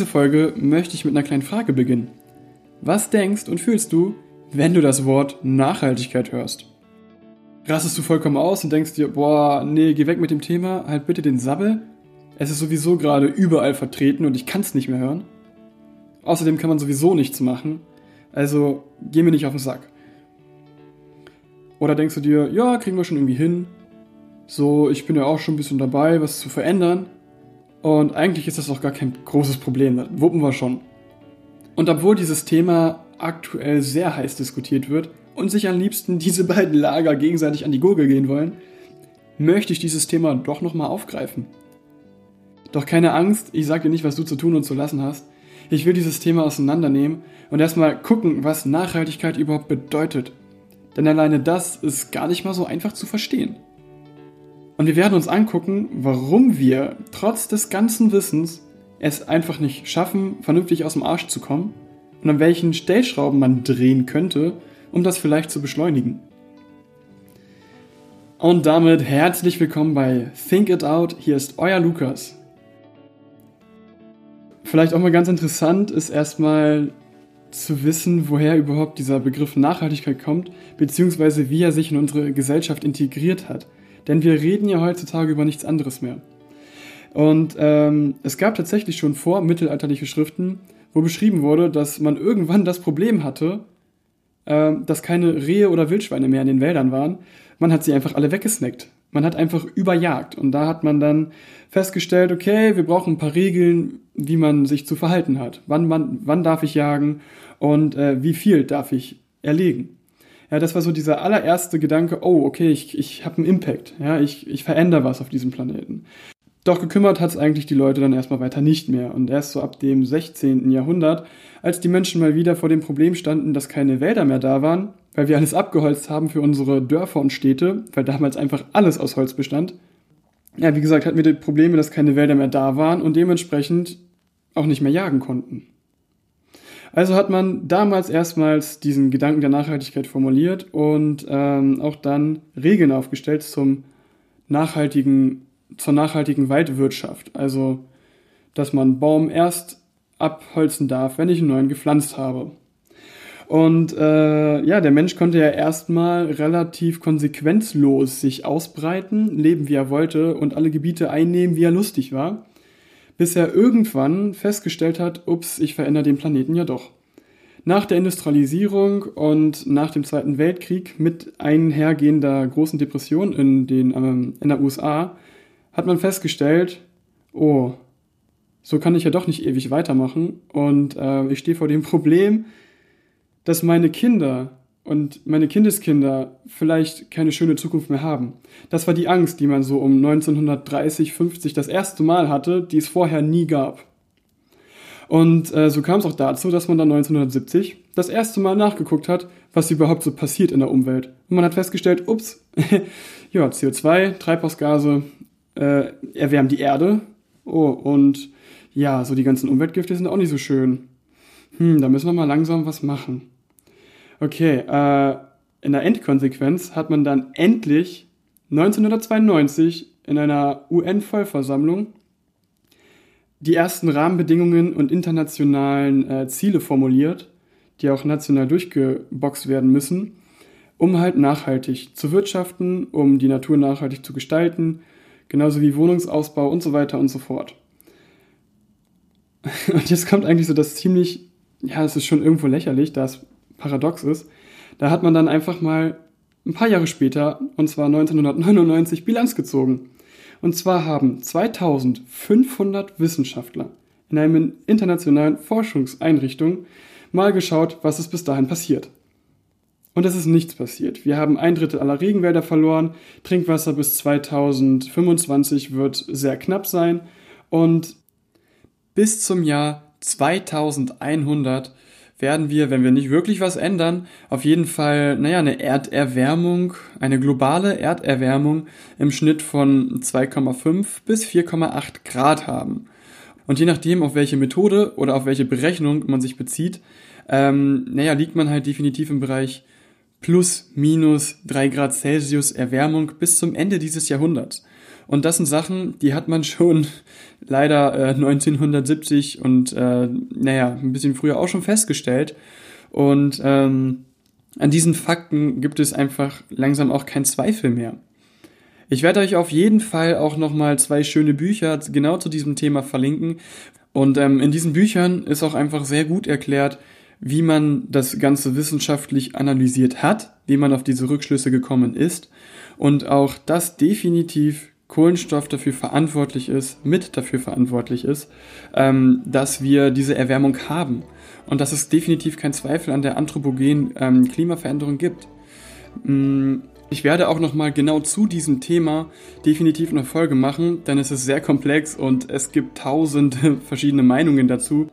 diese Folge möchte ich mit einer kleinen Frage beginnen. Was denkst und fühlst du, wenn du das Wort Nachhaltigkeit hörst? Rastest du vollkommen aus und denkst dir, boah, nee, geh weg mit dem Thema, halt bitte den Sabbel? Es ist sowieso gerade überall vertreten und ich kann es nicht mehr hören. Außerdem kann man sowieso nichts machen, also geh mir nicht auf den Sack. Oder denkst du dir, ja, kriegen wir schon irgendwie hin. So, ich bin ja auch schon ein bisschen dabei, was zu verändern. Und eigentlich ist das auch gar kein großes Problem, das wuppen wir schon. Und obwohl dieses Thema aktuell sehr heiß diskutiert wird und sich am liebsten diese beiden Lager gegenseitig an die Gurgel gehen wollen, möchte ich dieses Thema doch nochmal aufgreifen. Doch keine Angst, ich sage dir nicht, was du zu tun und zu lassen hast. Ich will dieses Thema auseinandernehmen und erstmal gucken, was Nachhaltigkeit überhaupt bedeutet. Denn alleine das ist gar nicht mal so einfach zu verstehen. Und wir werden uns angucken, warum wir trotz des ganzen Wissens es einfach nicht schaffen, vernünftig aus dem Arsch zu kommen und an welchen Stellschrauben man drehen könnte, um das vielleicht zu beschleunigen. Und damit herzlich willkommen bei Think It Out. Hier ist euer Lukas. Vielleicht auch mal ganz interessant ist erstmal zu wissen, woher überhaupt dieser Begriff Nachhaltigkeit kommt, beziehungsweise wie er sich in unsere Gesellschaft integriert hat. Denn wir reden ja heutzutage über nichts anderes mehr. Und ähm, es gab tatsächlich schon vor mittelalterliche Schriften, wo beschrieben wurde, dass man irgendwann das Problem hatte, äh, dass keine Rehe oder Wildschweine mehr in den Wäldern waren. Man hat sie einfach alle weggesnackt. Man hat einfach überjagt. Und da hat man dann festgestellt, okay, wir brauchen ein paar Regeln, wie man sich zu verhalten hat. Wann, man, wann darf ich jagen und äh, wie viel darf ich erlegen. Ja, das war so dieser allererste Gedanke, oh, okay, ich, ich habe einen Impact, ja, ich, ich verändere was auf diesem Planeten. Doch gekümmert hat es eigentlich die Leute dann erstmal weiter nicht mehr. Und erst so ab dem 16. Jahrhundert, als die Menschen mal wieder vor dem Problem standen, dass keine Wälder mehr da waren, weil wir alles abgeholzt haben für unsere Dörfer und Städte, weil damals einfach alles aus Holz bestand. Ja, wie gesagt, hatten wir die Probleme, dass keine Wälder mehr da waren und dementsprechend auch nicht mehr jagen konnten. Also hat man damals erstmals diesen Gedanken der Nachhaltigkeit formuliert und ähm, auch dann Regeln aufgestellt zum nachhaltigen, zur nachhaltigen Waldwirtschaft. Also, dass man Baum erst abholzen darf, wenn ich einen neuen gepflanzt habe. Und äh, ja, der Mensch konnte ja erstmal relativ konsequenzlos sich ausbreiten, leben wie er wollte und alle Gebiete einnehmen, wie er lustig war bis er irgendwann festgestellt hat, ups, ich verändere den Planeten ja doch. Nach der Industrialisierung und nach dem Zweiten Weltkrieg mit einhergehender großen Depression in, den, ähm, in der USA hat man festgestellt, oh, so kann ich ja doch nicht ewig weitermachen und äh, ich stehe vor dem Problem, dass meine Kinder und meine Kindeskinder vielleicht keine schöne Zukunft mehr haben. Das war die Angst, die man so um 1930, 50 das erste Mal hatte, die es vorher nie gab. Und äh, so kam es auch dazu, dass man dann 1970 das erste Mal nachgeguckt hat, was überhaupt so passiert in der Umwelt. Und man hat festgestellt, ups, ja, CO2, Treibhausgase äh, erwärmen die Erde. Oh, und ja, so die ganzen Umweltgifte sind auch nicht so schön. Hm, da müssen wir mal langsam was machen. Okay, äh, in der Endkonsequenz hat man dann endlich 1992 in einer UN-Vollversammlung die ersten Rahmenbedingungen und internationalen äh, Ziele formuliert, die auch national durchgeboxt werden müssen, um halt nachhaltig zu wirtschaften, um die Natur nachhaltig zu gestalten, genauso wie Wohnungsausbau und so weiter und so fort. Und jetzt kommt eigentlich so das ziemlich, ja, es ist schon irgendwo lächerlich, da es paradox ist. Da hat man dann einfach mal ein paar Jahre später, und zwar 1999, Bilanz gezogen. Und zwar haben 2500 Wissenschaftler in einer internationalen Forschungseinrichtung mal geschaut, was ist bis dahin passiert. Und es ist nichts passiert. Wir haben ein Drittel aller Regenwälder verloren. Trinkwasser bis 2025 wird sehr knapp sein. Und bis zum Jahr 2100 werden wir, wenn wir nicht wirklich was ändern, auf jeden Fall, naja, eine Erderwärmung, eine globale Erderwärmung im Schnitt von 2,5 bis 4,8 Grad haben. Und je nachdem, auf welche Methode oder auf welche Berechnung man sich bezieht, ähm, naja, liegt man halt definitiv im Bereich plus minus 3 Grad Celsius Erwärmung bis zum Ende dieses Jahrhunderts. Und das sind Sachen, die hat man schon leider äh, 1970 und äh, naja, ein bisschen früher auch schon festgestellt. Und ähm, an diesen Fakten gibt es einfach langsam auch keinen Zweifel mehr. Ich werde euch auf jeden Fall auch nochmal zwei schöne Bücher genau zu diesem Thema verlinken. Und ähm, in diesen Büchern ist auch einfach sehr gut erklärt, wie man das Ganze wissenschaftlich analysiert hat, wie man auf diese Rückschlüsse gekommen ist und auch dass definitiv Kohlenstoff dafür verantwortlich ist, mit dafür verantwortlich ist, ähm, dass wir diese Erwärmung haben und dass es definitiv kein Zweifel an der anthropogenen ähm, Klimaveränderung gibt. Mm, ich werde auch nochmal genau zu diesem Thema definitiv eine Folge machen, denn es ist sehr komplex und es gibt tausende verschiedene Meinungen dazu.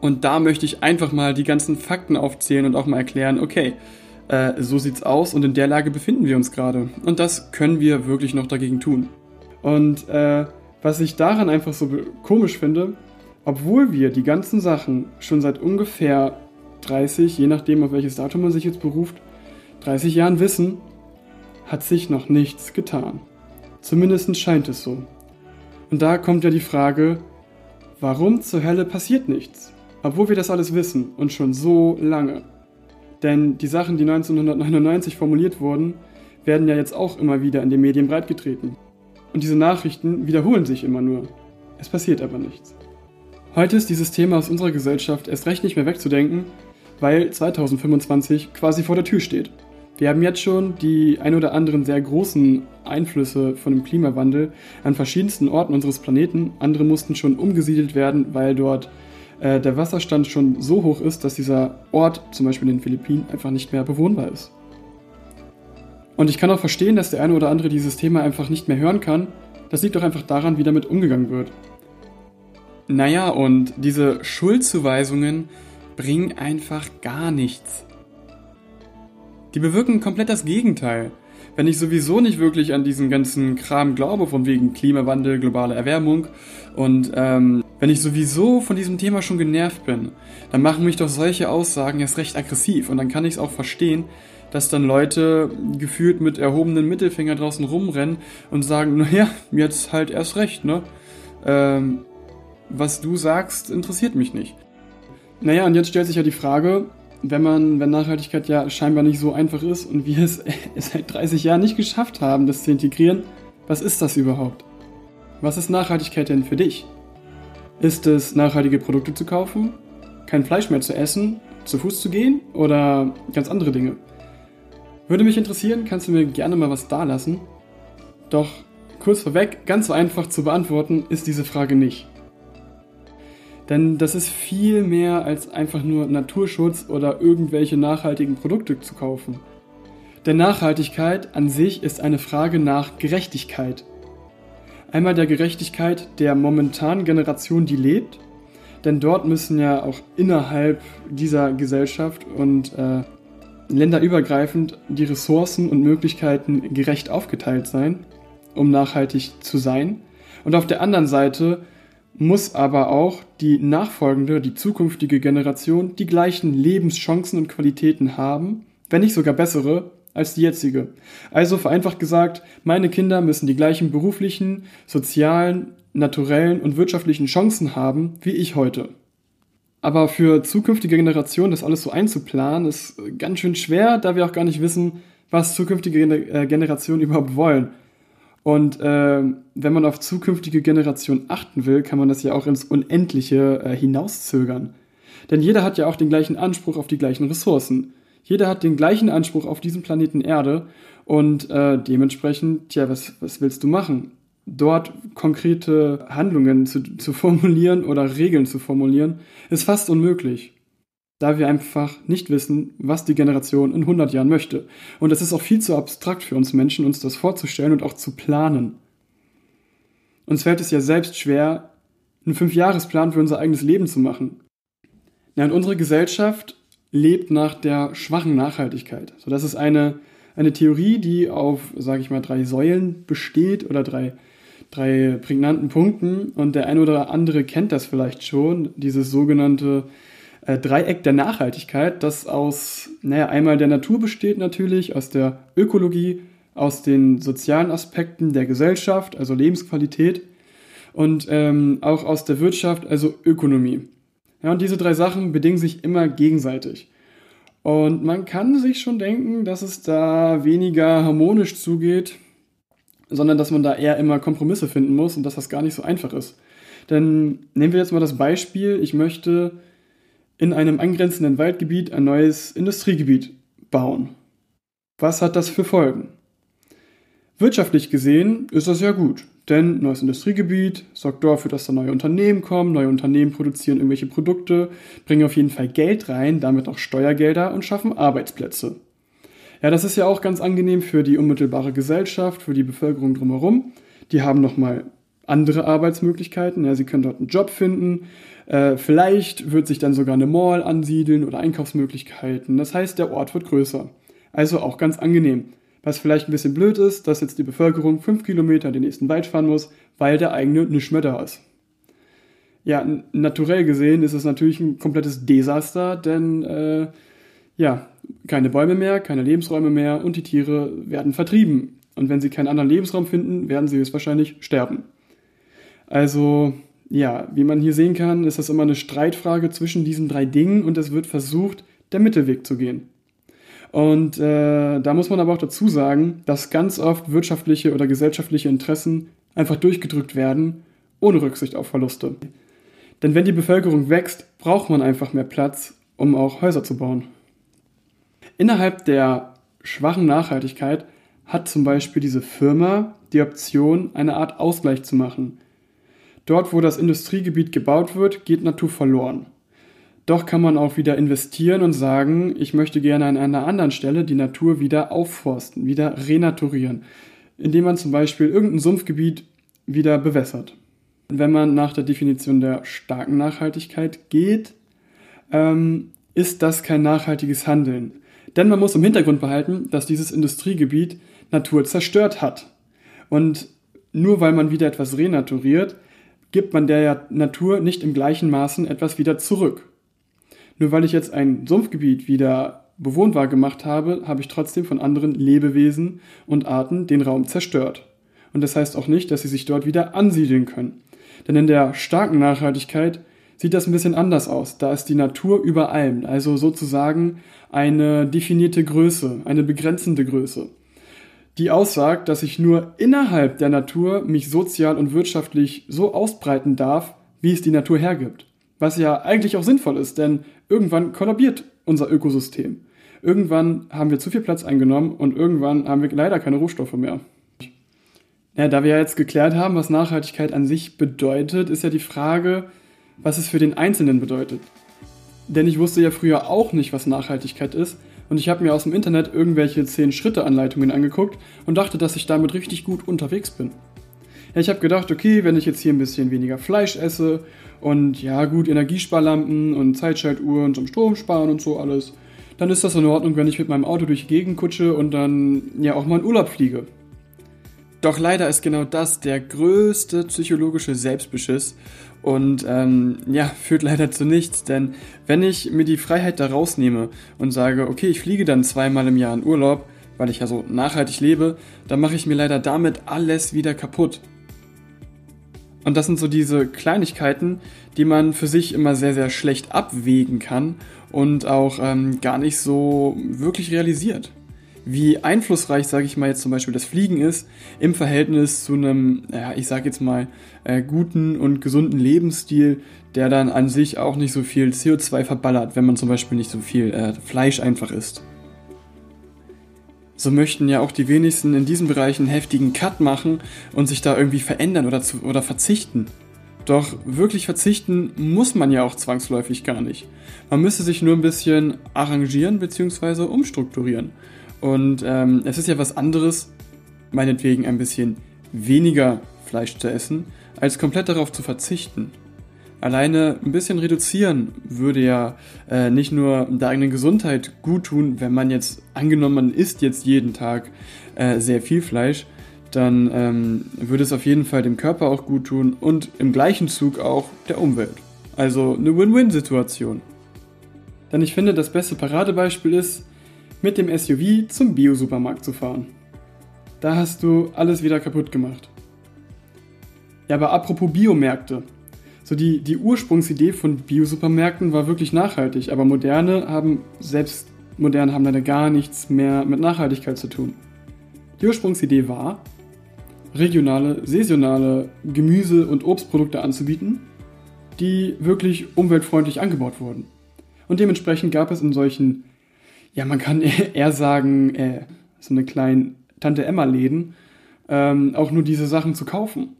Und da möchte ich einfach mal die ganzen Fakten aufzählen und auch mal erklären, okay, äh, so sieht's aus und in der Lage befinden wir uns gerade. Und das können wir wirklich noch dagegen tun. Und äh, was ich daran einfach so komisch finde, obwohl wir die ganzen Sachen schon seit ungefähr 30, je nachdem auf welches Datum man sich jetzt beruft, 30 Jahren wissen, hat sich noch nichts getan. Zumindest scheint es so. Und da kommt ja die Frage, warum zur Hölle passiert nichts? Obwohl wir das alles wissen und schon so lange. Denn die Sachen, die 1999 formuliert wurden, werden ja jetzt auch immer wieder in den Medien breitgetreten. Und diese Nachrichten wiederholen sich immer nur. Es passiert aber nichts. Heute ist dieses Thema aus unserer Gesellschaft erst recht nicht mehr wegzudenken, weil 2025 quasi vor der Tür steht. Wir haben jetzt schon die ein oder anderen sehr großen Einflüsse von dem Klimawandel an verschiedensten Orten unseres Planeten. Andere mussten schon umgesiedelt werden, weil dort äh, der Wasserstand schon so hoch ist, dass dieser Ort, zum Beispiel in den Philippinen, einfach nicht mehr bewohnbar ist. Und ich kann auch verstehen, dass der eine oder andere dieses Thema einfach nicht mehr hören kann. Das liegt doch einfach daran, wie damit umgegangen wird. Naja, und diese Schuldzuweisungen bringen einfach gar nichts. Die bewirken komplett das Gegenteil. Wenn ich sowieso nicht wirklich an diesen ganzen Kram glaube, von wegen Klimawandel, globale Erwärmung, und ähm, wenn ich sowieso von diesem Thema schon genervt bin, dann machen mich doch solche Aussagen erst recht aggressiv und dann kann ich es auch verstehen, dass dann Leute gefühlt mit erhobenen Mittelfinger draußen rumrennen und sagen, naja, jetzt halt erst recht, ne? Ähm, was du sagst, interessiert mich nicht. Naja, und jetzt stellt sich ja die Frage, wenn man, wenn Nachhaltigkeit ja scheinbar nicht so einfach ist und wir es seit 30 Jahren nicht geschafft haben, das zu integrieren, was ist das überhaupt? Was ist Nachhaltigkeit denn für dich? Ist es nachhaltige Produkte zu kaufen, kein Fleisch mehr zu essen, zu Fuß zu gehen oder ganz andere Dinge? Würde mich interessieren, kannst du mir gerne mal was dalassen. Doch kurz vorweg, ganz so einfach zu beantworten ist diese Frage nicht. Denn das ist viel mehr als einfach nur Naturschutz oder irgendwelche nachhaltigen Produkte zu kaufen. Denn Nachhaltigkeit an sich ist eine Frage nach Gerechtigkeit. Einmal der Gerechtigkeit der momentanen Generation, die lebt, denn dort müssen ja auch innerhalb dieser Gesellschaft und äh, länderübergreifend die Ressourcen und Möglichkeiten gerecht aufgeteilt sein, um nachhaltig zu sein. Und auf der anderen Seite muss aber auch die nachfolgende, die zukünftige Generation die gleichen Lebenschancen und Qualitäten haben, wenn nicht sogar bessere, als die jetzige. Also vereinfacht gesagt, meine Kinder müssen die gleichen beruflichen, sozialen, naturellen und wirtschaftlichen Chancen haben wie ich heute. Aber für zukünftige Generationen das alles so einzuplanen, ist ganz schön schwer, da wir auch gar nicht wissen, was zukünftige äh, Generationen überhaupt wollen. Und äh, wenn man auf zukünftige Generationen achten will, kann man das ja auch ins Unendliche äh, hinauszögern. Denn jeder hat ja auch den gleichen Anspruch auf die gleichen Ressourcen. Jeder hat den gleichen Anspruch auf diesen Planeten Erde und äh, dementsprechend, tja, was, was willst du machen? Dort konkrete Handlungen zu, zu formulieren oder Regeln zu formulieren, ist fast unmöglich da wir einfach nicht wissen, was die Generation in 100 Jahren möchte. Und es ist auch viel zu abstrakt für uns Menschen, uns das vorzustellen und auch zu planen. Uns fällt es ja selbst schwer, einen Fünfjahresplan für unser eigenes Leben zu machen. Ja, und unsere Gesellschaft lebt nach der schwachen Nachhaltigkeit. So, das ist eine, eine Theorie, die auf, sage ich mal, drei Säulen besteht oder drei, drei prägnanten Punkten. Und der eine oder andere kennt das vielleicht schon, dieses sogenannte äh, Dreieck der Nachhaltigkeit, das aus, naja, einmal der Natur besteht natürlich, aus der Ökologie, aus den sozialen Aspekten der Gesellschaft, also Lebensqualität, und ähm, auch aus der Wirtschaft, also Ökonomie. Ja, und diese drei Sachen bedingen sich immer gegenseitig. Und man kann sich schon denken, dass es da weniger harmonisch zugeht, sondern dass man da eher immer Kompromisse finden muss und dass das gar nicht so einfach ist. Denn nehmen wir jetzt mal das Beispiel, ich möchte in einem angrenzenden Waldgebiet ein neues Industriegebiet bauen. Was hat das für Folgen? Wirtschaftlich gesehen ist das ja gut, denn neues Industriegebiet sorgt dafür, dass da neue Unternehmen kommen, neue Unternehmen produzieren irgendwelche Produkte, bringen auf jeden Fall Geld rein, damit auch Steuergelder und schaffen Arbeitsplätze. Ja, das ist ja auch ganz angenehm für die unmittelbare Gesellschaft, für die Bevölkerung drumherum. Die haben nochmal andere Arbeitsmöglichkeiten. Ja, sie können dort einen Job finden. Äh, vielleicht wird sich dann sogar eine Mall ansiedeln oder Einkaufsmöglichkeiten. Das heißt, der Ort wird größer. Also auch ganz angenehm. Was vielleicht ein bisschen blöd ist, dass jetzt die Bevölkerung fünf Kilometer in den nächsten Wald fahren muss, weil der eigene nicht mehr da ist. Ja, naturell gesehen ist es natürlich ein komplettes Desaster, denn äh, ja, keine Bäume mehr, keine Lebensräume mehr und die Tiere werden vertrieben. Und wenn sie keinen anderen Lebensraum finden, werden sie höchstwahrscheinlich sterben. Also, ja, wie man hier sehen kann, ist das immer eine Streitfrage zwischen diesen drei Dingen und es wird versucht, der Mittelweg zu gehen. Und äh, da muss man aber auch dazu sagen, dass ganz oft wirtschaftliche oder gesellschaftliche Interessen einfach durchgedrückt werden, ohne Rücksicht auf Verluste. Denn wenn die Bevölkerung wächst, braucht man einfach mehr Platz, um auch Häuser zu bauen. Innerhalb der schwachen Nachhaltigkeit hat zum Beispiel diese Firma die Option, eine Art Ausgleich zu machen. Dort, wo das Industriegebiet gebaut wird, geht Natur verloren. Doch kann man auch wieder investieren und sagen, ich möchte gerne an einer anderen Stelle die Natur wieder aufforsten, wieder renaturieren, indem man zum Beispiel irgendein Sumpfgebiet wieder bewässert. Wenn man nach der Definition der starken Nachhaltigkeit geht, ähm, ist das kein nachhaltiges Handeln. Denn man muss im Hintergrund behalten, dass dieses Industriegebiet Natur zerstört hat. Und nur weil man wieder etwas renaturiert, gibt man der Natur nicht im gleichen Maßen etwas wieder zurück. Nur weil ich jetzt ein Sumpfgebiet wieder bewohnbar gemacht habe, habe ich trotzdem von anderen Lebewesen und Arten den Raum zerstört. Und das heißt auch nicht, dass sie sich dort wieder ansiedeln können. Denn in der starken Nachhaltigkeit sieht das ein bisschen anders aus. Da ist die Natur über allem, also sozusagen eine definierte Größe, eine begrenzende Größe, die aussagt, dass ich nur innerhalb der Natur mich sozial und wirtschaftlich so ausbreiten darf, wie es die Natur hergibt. Was ja eigentlich auch sinnvoll ist, denn irgendwann kollabiert unser Ökosystem. Irgendwann haben wir zu viel Platz eingenommen und irgendwann haben wir leider keine Rohstoffe mehr. Ja, da wir ja jetzt geklärt haben, was Nachhaltigkeit an sich bedeutet, ist ja die Frage, was es für den Einzelnen bedeutet. Denn ich wusste ja früher auch nicht, was Nachhaltigkeit ist und ich habe mir aus dem Internet irgendwelche 10-Schritte-Anleitungen angeguckt und dachte, dass ich damit richtig gut unterwegs bin. Ja, ich habe gedacht, okay, wenn ich jetzt hier ein bisschen weniger Fleisch esse und ja gut, Energiesparlampen und Zeitschaltuhren zum Strom sparen und so alles, dann ist das in Ordnung, wenn ich mit meinem Auto durch die Gegend kutsche und dann ja auch mal in Urlaub fliege. Doch leider ist genau das der größte psychologische Selbstbeschiss und ähm, ja, führt leider zu nichts, denn wenn ich mir die Freiheit da rausnehme und sage, okay, ich fliege dann zweimal im Jahr in Urlaub, weil ich ja so nachhaltig lebe, dann mache ich mir leider damit alles wieder kaputt. Und das sind so diese Kleinigkeiten, die man für sich immer sehr, sehr schlecht abwägen kann und auch ähm, gar nicht so wirklich realisiert wie einflussreich, sage ich mal jetzt zum Beispiel, das Fliegen ist im Verhältnis zu einem, ja, ich sage jetzt mal, äh, guten und gesunden Lebensstil, der dann an sich auch nicht so viel CO2 verballert, wenn man zum Beispiel nicht so viel äh, Fleisch einfach isst. So möchten ja auch die wenigsten in diesen Bereichen heftigen Cut machen und sich da irgendwie verändern oder, zu, oder verzichten. Doch wirklich verzichten muss man ja auch zwangsläufig gar nicht. Man müsste sich nur ein bisschen arrangieren bzw. umstrukturieren. Und ähm, es ist ja was anderes, meinetwegen ein bisschen weniger Fleisch zu essen, als komplett darauf zu verzichten. Alleine ein bisschen reduzieren würde ja äh, nicht nur der eigenen Gesundheit gut tun, wenn man jetzt angenommen, man isst jetzt jeden Tag äh, sehr viel Fleisch, dann ähm, würde es auf jeden Fall dem Körper auch gut tun und im gleichen Zug auch der Umwelt. Also eine Win-Win-Situation. Denn ich finde, das beste Paradebeispiel ist, mit dem SUV zum Bio-Supermarkt zu fahren. da hast du alles wieder kaputt gemacht. Ja, aber apropos Biomärkte. So die, die Ursprungsidee von Biosupermärkten war wirklich nachhaltig, aber moderne haben, selbst moderne haben leider gar nichts mehr mit Nachhaltigkeit zu tun. Die Ursprungsidee war, regionale, saisonale Gemüse- und Obstprodukte anzubieten, die wirklich umweltfreundlich angebaut wurden. Und dementsprechend gab es in solchen, ja, man kann eher sagen, äh, so eine kleinen Tante-Emma-Läden, ähm, auch nur diese Sachen zu kaufen.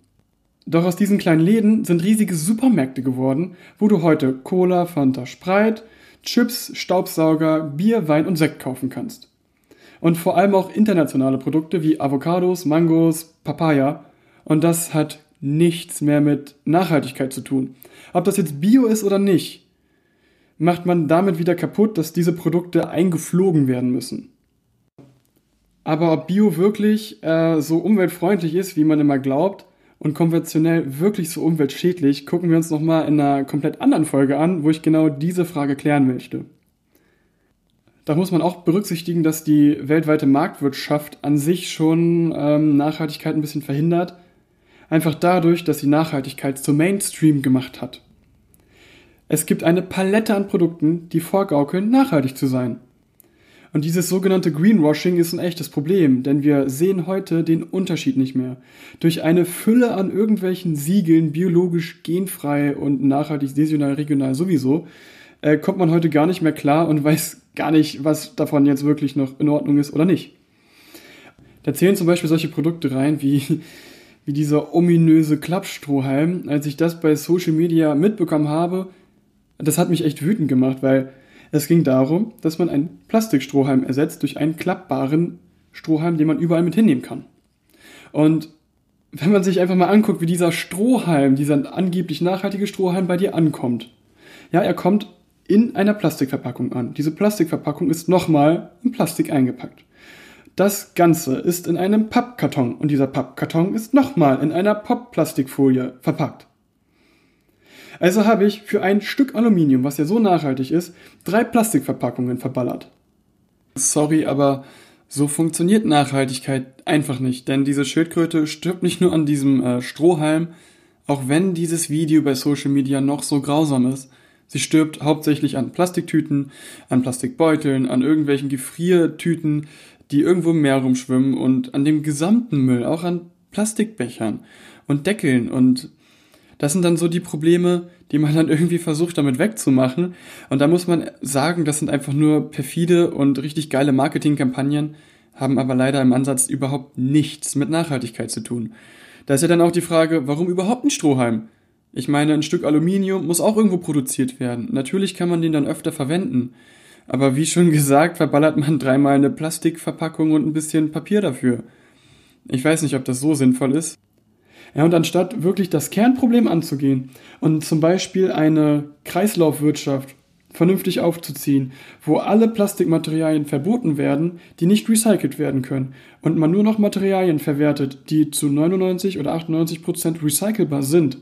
Doch aus diesen kleinen Läden sind riesige Supermärkte geworden, wo du heute Cola, Fanta, Sprite, Chips, Staubsauger, Bier, Wein und Sekt kaufen kannst. Und vor allem auch internationale Produkte wie Avocados, Mangos, Papaya. Und das hat nichts mehr mit Nachhaltigkeit zu tun. Ob das jetzt Bio ist oder nicht, macht man damit wieder kaputt, dass diese Produkte eingeflogen werden müssen. Aber ob Bio wirklich äh, so umweltfreundlich ist, wie man immer glaubt, und konventionell wirklich so umweltschädlich, gucken wir uns nochmal in einer komplett anderen Folge an, wo ich genau diese Frage klären möchte. Da muss man auch berücksichtigen, dass die weltweite Marktwirtschaft an sich schon ähm, Nachhaltigkeit ein bisschen verhindert. Einfach dadurch, dass sie Nachhaltigkeit zum Mainstream gemacht hat. Es gibt eine Palette an Produkten, die vorgaukeln, nachhaltig zu sein. Und dieses sogenannte Greenwashing ist ein echtes Problem, denn wir sehen heute den Unterschied nicht mehr. Durch eine Fülle an irgendwelchen Siegeln, biologisch genfrei und nachhaltig, saisonal, regional sowieso, äh, kommt man heute gar nicht mehr klar und weiß gar nicht, was davon jetzt wirklich noch in Ordnung ist oder nicht. Da zählen zum Beispiel solche Produkte rein wie, wie dieser ominöse Klappstrohhalm. Als ich das bei Social Media mitbekommen habe, das hat mich echt wütend gemacht, weil es ging darum, dass man einen Plastikstrohhalm ersetzt durch einen klappbaren Strohhalm, den man überall mit hinnehmen kann. Und wenn man sich einfach mal anguckt, wie dieser Strohhalm, dieser angeblich nachhaltige Strohhalm bei dir ankommt. Ja, er kommt in einer Plastikverpackung an. Diese Plastikverpackung ist nochmal in Plastik eingepackt. Das Ganze ist in einem Pappkarton und dieser Pappkarton ist nochmal in einer Pop-Plastikfolie verpackt. Also habe ich für ein Stück Aluminium, was ja so nachhaltig ist, drei Plastikverpackungen verballert. Sorry, aber so funktioniert Nachhaltigkeit einfach nicht, denn diese Schildkröte stirbt nicht nur an diesem äh, Strohhalm, auch wenn dieses Video bei Social Media noch so grausam ist. Sie stirbt hauptsächlich an Plastiktüten, an Plastikbeuteln, an irgendwelchen Gefriertüten, die irgendwo im Meer rumschwimmen und an dem gesamten Müll, auch an Plastikbechern und Deckeln und das sind dann so die Probleme, die man dann irgendwie versucht damit wegzumachen. Und da muss man sagen, das sind einfach nur perfide und richtig geile Marketingkampagnen, haben aber leider im Ansatz überhaupt nichts mit Nachhaltigkeit zu tun. Da ist ja dann auch die Frage, warum überhaupt ein Strohhalm? Ich meine, ein Stück Aluminium muss auch irgendwo produziert werden. Natürlich kann man den dann öfter verwenden. Aber wie schon gesagt, verballert man dreimal eine Plastikverpackung und ein bisschen Papier dafür. Ich weiß nicht, ob das so sinnvoll ist. Ja, und anstatt wirklich das Kernproblem anzugehen und zum Beispiel eine Kreislaufwirtschaft vernünftig aufzuziehen, wo alle Plastikmaterialien verboten werden, die nicht recycelt werden können und man nur noch Materialien verwertet, die zu 99 oder 98 Prozent recycelbar sind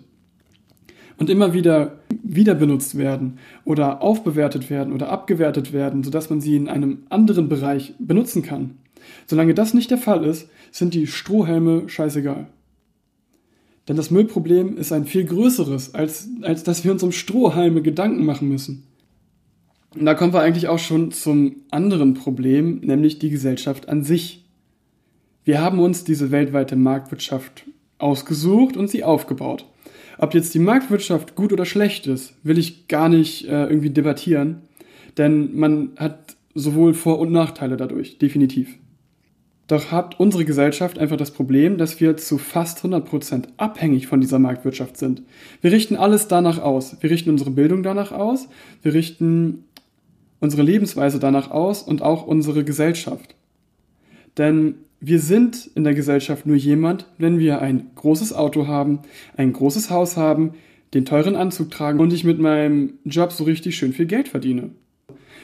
und immer wieder wieder benutzt werden oder aufbewertet werden oder abgewertet werden, sodass man sie in einem anderen Bereich benutzen kann. Solange das nicht der Fall ist, sind die Strohhelme scheißegal. Denn das Müllproblem ist ein viel größeres, als, als dass wir uns um Strohhalme Gedanken machen müssen. Und da kommen wir eigentlich auch schon zum anderen Problem, nämlich die Gesellschaft an sich. Wir haben uns diese weltweite Marktwirtschaft ausgesucht und sie aufgebaut. Ob jetzt die Marktwirtschaft gut oder schlecht ist, will ich gar nicht äh, irgendwie debattieren, denn man hat sowohl Vor- und Nachteile dadurch, definitiv. Doch hat unsere Gesellschaft einfach das Problem, dass wir zu fast 100% abhängig von dieser Marktwirtschaft sind. Wir richten alles danach aus. Wir richten unsere Bildung danach aus. Wir richten unsere Lebensweise danach aus und auch unsere Gesellschaft. Denn wir sind in der Gesellschaft nur jemand, wenn wir ein großes Auto haben, ein großes Haus haben, den teuren Anzug tragen und ich mit meinem Job so richtig schön viel Geld verdiene.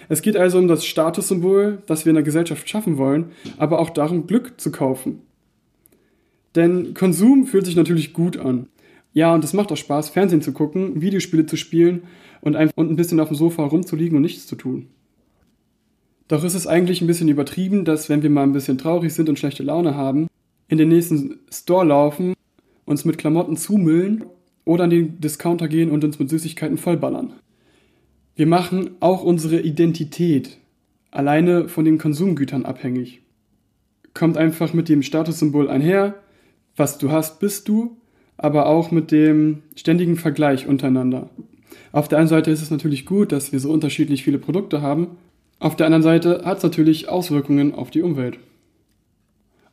Es geht also um das Statussymbol, das wir in der Gesellschaft schaffen wollen, aber auch darum, Glück zu kaufen. Denn Konsum fühlt sich natürlich gut an. Ja, und es macht auch Spaß, Fernsehen zu gucken, Videospiele zu spielen und ein, bisschen auf dem Sofa rumzuliegen und nichts zu tun. Doch ist es eigentlich ein bisschen übertrieben, dass wenn wir mal ein bisschen traurig sind und schlechte Laune haben, in den nächsten Store laufen, uns mit Klamotten zumüllen oder an den Discounter gehen und uns mit Süßigkeiten vollballern. Wir machen auch unsere Identität alleine von den Konsumgütern abhängig. Kommt einfach mit dem Statussymbol einher, was du hast, bist du, aber auch mit dem ständigen Vergleich untereinander. Auf der einen Seite ist es natürlich gut, dass wir so unterschiedlich viele Produkte haben, auf der anderen Seite hat es natürlich Auswirkungen auf die Umwelt.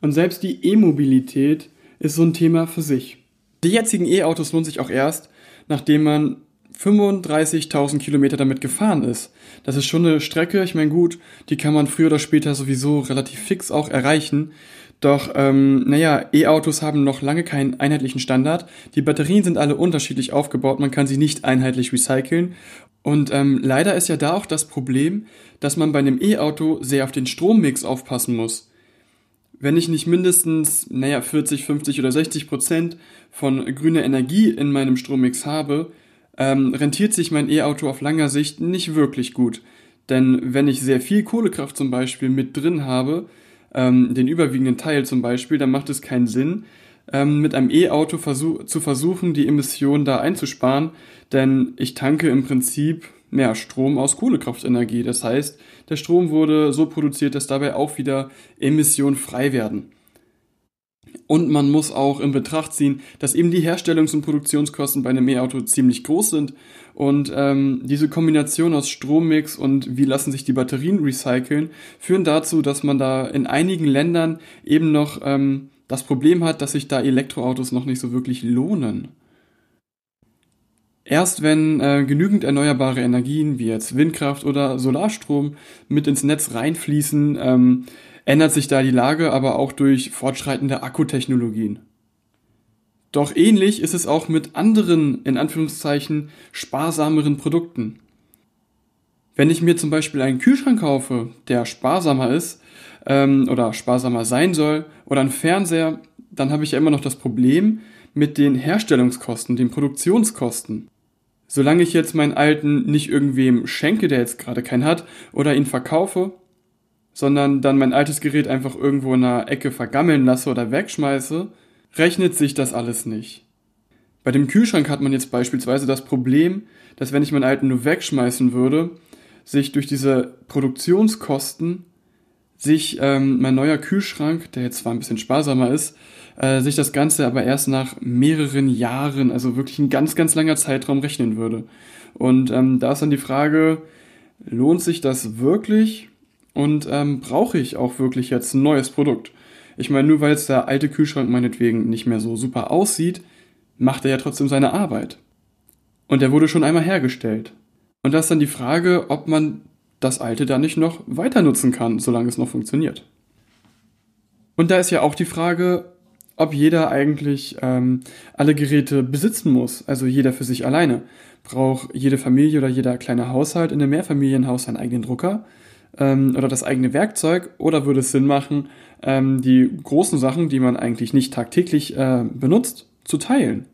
Und selbst die E-Mobilität ist so ein Thema für sich. Die jetzigen E-Autos lohnen sich auch erst, nachdem man 35.000 Kilometer damit gefahren ist. Das ist schon eine Strecke, ich meine gut, die kann man früher oder später sowieso relativ fix auch erreichen. Doch, ähm, naja, E-Autos haben noch lange keinen einheitlichen Standard. Die Batterien sind alle unterschiedlich aufgebaut, man kann sie nicht einheitlich recyceln. Und ähm, leider ist ja da auch das Problem, dass man bei einem E-Auto sehr auf den Strommix aufpassen muss. Wenn ich nicht mindestens, naja, 40, 50 oder 60 Prozent von grüner Energie in meinem Strommix habe, ähm, rentiert sich mein E-Auto auf langer Sicht nicht wirklich gut. Denn wenn ich sehr viel Kohlekraft zum Beispiel mit drin habe, ähm, den überwiegenden Teil zum Beispiel, dann macht es keinen Sinn, ähm, mit einem E-Auto versuch zu versuchen, die Emissionen da einzusparen, denn ich tanke im Prinzip mehr Strom aus Kohlekraftenergie. Das heißt, der Strom wurde so produziert, dass dabei auch wieder Emissionen frei werden. Und man muss auch in Betracht ziehen, dass eben die Herstellungs- und Produktionskosten bei einem E-Auto ziemlich groß sind. Und ähm, diese Kombination aus Strommix und wie lassen sich die Batterien recyceln, führen dazu, dass man da in einigen Ländern eben noch ähm, das Problem hat, dass sich da Elektroautos noch nicht so wirklich lohnen. Erst wenn äh, genügend erneuerbare Energien wie jetzt Windkraft oder Solarstrom mit ins Netz reinfließen, ähm, ändert sich da die Lage aber auch durch fortschreitende Akkutechnologien. Doch ähnlich ist es auch mit anderen, in Anführungszeichen, sparsameren Produkten. Wenn ich mir zum Beispiel einen Kühlschrank kaufe, der sparsamer ist ähm, oder sparsamer sein soll, oder einen Fernseher, dann habe ich ja immer noch das Problem mit den Herstellungskosten, den Produktionskosten. Solange ich jetzt meinen alten nicht irgendwem schenke, der jetzt gerade keinen hat, oder ihn verkaufe, sondern dann mein altes Gerät einfach irgendwo in einer Ecke vergammeln lasse oder wegschmeiße, rechnet sich das alles nicht. Bei dem Kühlschrank hat man jetzt beispielsweise das Problem, dass wenn ich meinen alten nur wegschmeißen würde, sich durch diese Produktionskosten sich ähm, mein neuer Kühlschrank, der jetzt zwar ein bisschen sparsamer ist, äh, sich das Ganze aber erst nach mehreren Jahren, also wirklich ein ganz, ganz langer Zeitraum rechnen würde. Und ähm, da ist dann die Frage, lohnt sich das wirklich und ähm, brauche ich auch wirklich jetzt ein neues Produkt? Ich meine, nur weil jetzt der alte Kühlschrank meinetwegen nicht mehr so super aussieht, macht er ja trotzdem seine Arbeit. Und der wurde schon einmal hergestellt. Und da ist dann die Frage, ob man das alte dann nicht noch weiter nutzen kann, solange es noch funktioniert. Und da ist ja auch die Frage, ob jeder eigentlich ähm, alle Geräte besitzen muss, also jeder für sich alleine. Braucht jede Familie oder jeder kleine Haushalt in einem Mehrfamilienhaus einen eigenen Drucker? Ähm, oder das eigene Werkzeug oder würde es Sinn machen, ähm, die großen Sachen, die man eigentlich nicht tagtäglich äh, benutzt, zu teilen?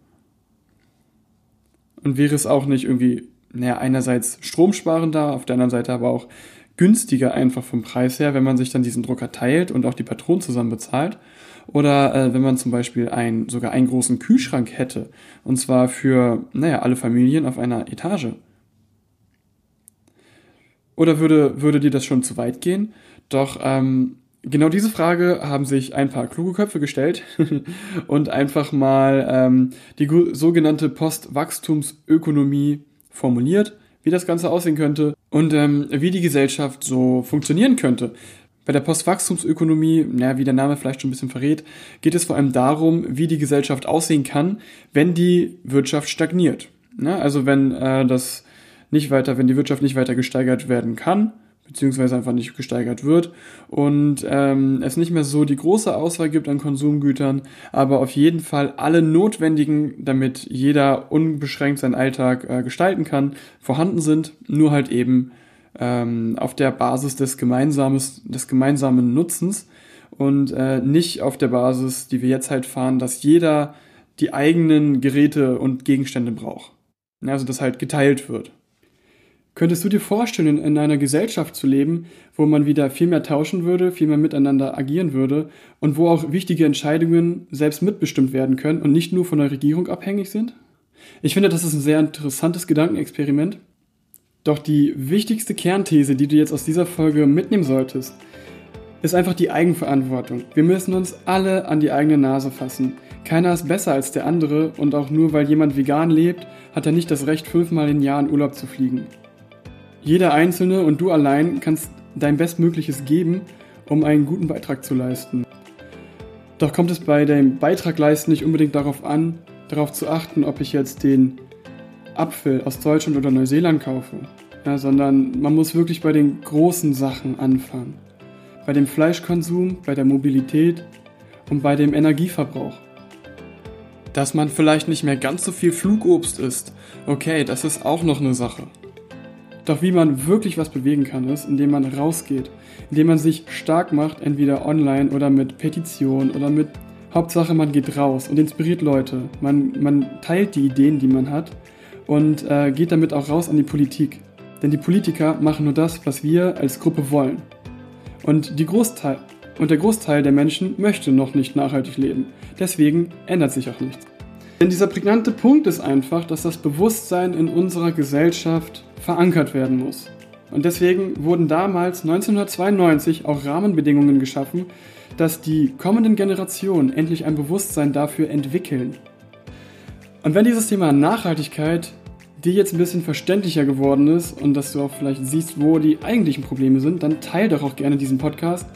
Und wäre es auch nicht irgendwie, naja, einerseits stromsparender, auf der anderen Seite aber auch günstiger einfach vom Preis her, wenn man sich dann diesen Drucker teilt und auch die Patronen zusammen bezahlt? Oder äh, wenn man zum Beispiel ein, sogar einen großen Kühlschrank hätte, und zwar für, naja, alle Familien auf einer Etage. Oder würde, würde dir das schon zu weit gehen? Doch ähm, genau diese Frage haben sich ein paar kluge Köpfe gestellt und einfach mal ähm, die sogenannte Postwachstumsökonomie formuliert, wie das Ganze aussehen könnte und ähm, wie die Gesellschaft so funktionieren könnte. Bei der Postwachstumsökonomie, naja, wie der Name vielleicht schon ein bisschen verrät, geht es vor allem darum, wie die Gesellschaft aussehen kann, wenn die Wirtschaft stagniert. Ja, also wenn äh, das nicht weiter, wenn die Wirtschaft nicht weiter gesteigert werden kann, beziehungsweise einfach nicht gesteigert wird und ähm, es nicht mehr so die große Auswahl gibt an Konsumgütern, aber auf jeden Fall alle notwendigen, damit jeder unbeschränkt seinen Alltag äh, gestalten kann, vorhanden sind, nur halt eben ähm, auf der Basis des, Gemeinsames, des gemeinsamen Nutzens und äh, nicht auf der Basis, die wir jetzt halt fahren, dass jeder die eigenen Geräte und Gegenstände braucht. Also dass halt geteilt wird. Könntest du dir vorstellen, in einer Gesellschaft zu leben, wo man wieder viel mehr tauschen würde, viel mehr miteinander agieren würde und wo auch wichtige Entscheidungen selbst mitbestimmt werden können und nicht nur von der Regierung abhängig sind? Ich finde, das ist ein sehr interessantes Gedankenexperiment. Doch die wichtigste Kernthese, die du jetzt aus dieser Folge mitnehmen solltest, ist einfach die Eigenverantwortung. Wir müssen uns alle an die eigene Nase fassen. Keiner ist besser als der andere und auch nur weil jemand vegan lebt, hat er nicht das Recht, fünfmal im Jahr in Urlaub zu fliegen. Jeder Einzelne und du allein kannst dein Bestmögliches geben, um einen guten Beitrag zu leisten. Doch kommt es bei dem Beitrag leisten nicht unbedingt darauf an, darauf zu achten, ob ich jetzt den Apfel aus Deutschland oder Neuseeland kaufe, ja, sondern man muss wirklich bei den großen Sachen anfangen. Bei dem Fleischkonsum, bei der Mobilität und bei dem Energieverbrauch. Dass man vielleicht nicht mehr ganz so viel Flugobst isst, okay, das ist auch noch eine Sache. Doch wie man wirklich was bewegen kann, ist, indem man rausgeht, indem man sich stark macht, entweder online oder mit Petition oder mit Hauptsache man geht raus und inspiriert Leute. Man, man teilt die Ideen, die man hat und äh, geht damit auch raus an die Politik. Denn die Politiker machen nur das, was wir als Gruppe wollen. Und, die Großteil, und der Großteil der Menschen möchte noch nicht nachhaltig leben. Deswegen ändert sich auch nichts. Denn dieser prägnante Punkt ist einfach, dass das Bewusstsein in unserer Gesellschaft verankert werden muss. Und deswegen wurden damals 1992 auch Rahmenbedingungen geschaffen, dass die kommenden Generationen endlich ein Bewusstsein dafür entwickeln. Und wenn dieses Thema Nachhaltigkeit dir jetzt ein bisschen verständlicher geworden ist und dass du auch vielleicht siehst, wo die eigentlichen Probleme sind, dann teile doch auch gerne diesen Podcast.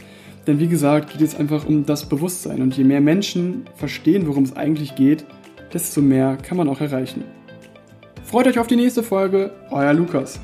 Denn wie gesagt, geht es einfach um das Bewusstsein. Und je mehr Menschen verstehen, worum es eigentlich geht, desto mehr kann man auch erreichen. Freut euch auf die nächste Folge, euer Lukas.